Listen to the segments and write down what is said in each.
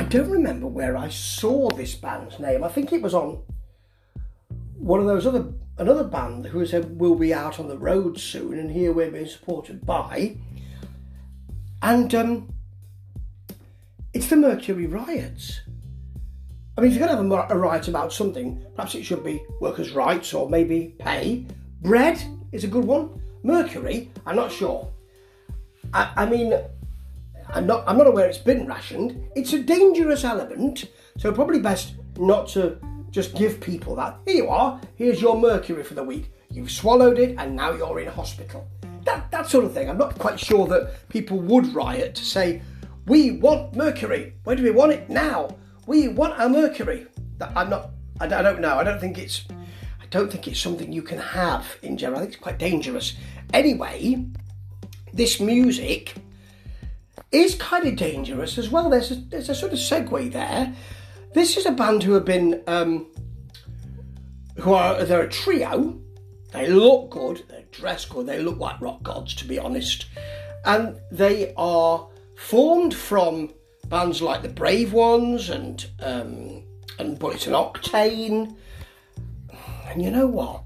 I don't remember where I saw this band's name. I think it was on one of those other another band who said we'll be out on the road soon, and here we're being supported by. And um, it's the Mercury riots. I mean, if you're going to have a, riot about something, perhaps it should be workers' rights or maybe pay. Bread is a good one. Mercury, I'm not sure. I, I mean, I'm not, I'm not aware it's been rationed. It's a dangerous element, so probably best not to just give people that. Here you are, here's your mercury for the week. You've swallowed it and now you're in hospital. That, that sort of thing. I'm not quite sure that people would riot to say, we want mercury. Where do we want it? Now. We want our mercury. That, I'm not, I, don't know. I don't think it's, I don't think it's something you can have in general. I think it's quite dangerous. Anyway, this music is kind of dangerous as well. There's a, there's a sort of segue there. This is a band who have been, um, who are, they're a trio. They look good, they dress good, they look like rock gods, to be honest. And they are formed from bands like the Brave Ones and um, and Bullets and Octane. And you know what?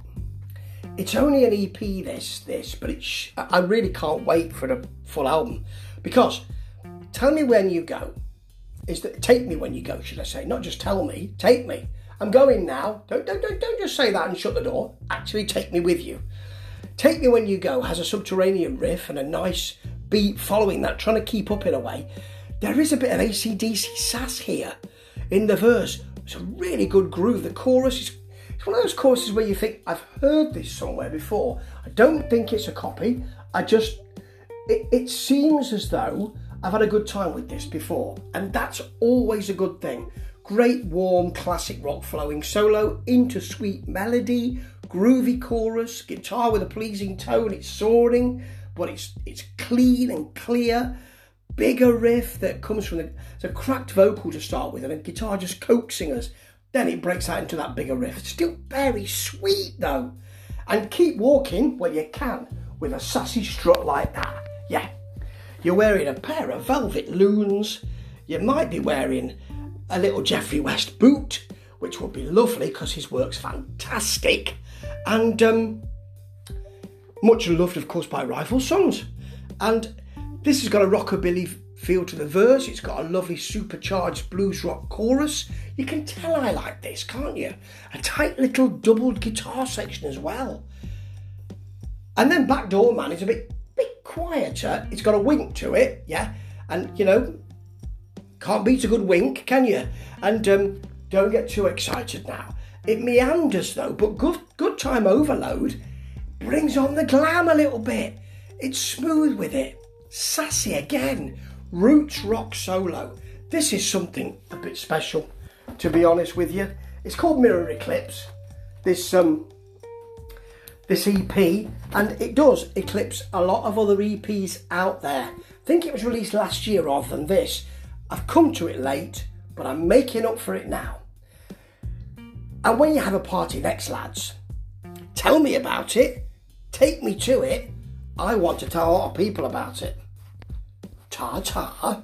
It's only an EP. This this, but it's I really can't wait for the full album because tell me when you go. Is that take me when you go? Should I say? Not just tell me. Take me. I'm going now. Don't don't don't, don't just say that and shut the door. Actually, take me with you. Take Me When You Go has a subterranean riff and a nice beat following that, trying to keep up in a way. There is a bit of ACDC sass here in the verse. It's a really good groove. The chorus is it's one of those choruses where you think, I've heard this somewhere before. I don't think it's a copy. I just, it, it seems as though I've had a good time with this before. And that's always a good thing. Great, warm, classic rock flowing solo into sweet melody, groovy chorus, guitar with a pleasing tone. It's soaring, but it's it's clean and clear. Bigger riff that comes from the it's a cracked vocal to start with, and a guitar just coaxing us. Then it breaks out into that bigger riff. Still very sweet though. And keep walking where you can with a sassy strut like that. Yeah. You're wearing a pair of velvet loons. You might be wearing a little Jeffrey West boot, which would be lovely because his work's fantastic. And um, much loved, of course, by Rifle Songs. And this has got a rockabilly feel to the verse. It's got a lovely supercharged blues rock chorus. You can tell I like this, can't you? A tight little doubled guitar section as well. And then Backdoor Man is a bit bit quieter. It's got a wink to it, yeah. And you know, can't beat a good wink, can you? And um, don't get too excited now. It meanders though, but good good time overload brings on the glam a little bit. It's smooth with it. Sassy again. Roots rock solo. This is something a bit special, to be honest with you. It's called Mirror Eclipse. This um this EP, and it does eclipse a lot of other EPs out there. I think it was released last year rather than this. I've come to it late, but I'm making up for it now. And when you have a party next, lads, tell me about it, take me to it. I want to tell a lot of people about it. Ta ta.